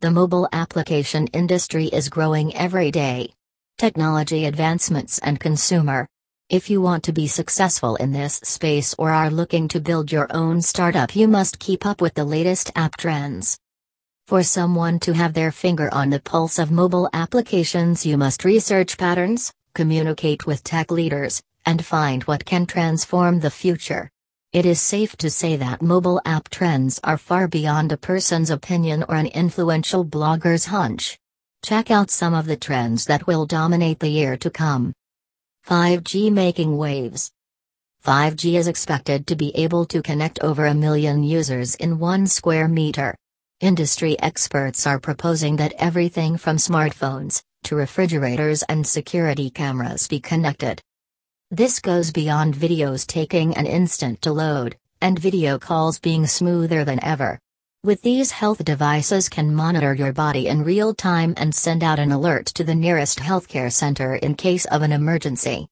The mobile application industry is growing every day. Technology advancements and consumer. If you want to be successful in this space or are looking to build your own startup, you must keep up with the latest app trends. For someone to have their finger on the pulse of mobile applications, you must research patterns, communicate with tech leaders, and find what can transform the future. It is safe to say that mobile app trends are far beyond a person's opinion or an influential blogger's hunch. Check out some of the trends that will dominate the year to come. 5G making waves. 5G is expected to be able to connect over a million users in one square meter. Industry experts are proposing that everything from smartphones to refrigerators and security cameras be connected. This goes beyond videos taking an instant to load, and video calls being smoother than ever. With these health devices can monitor your body in real time and send out an alert to the nearest healthcare center in case of an emergency.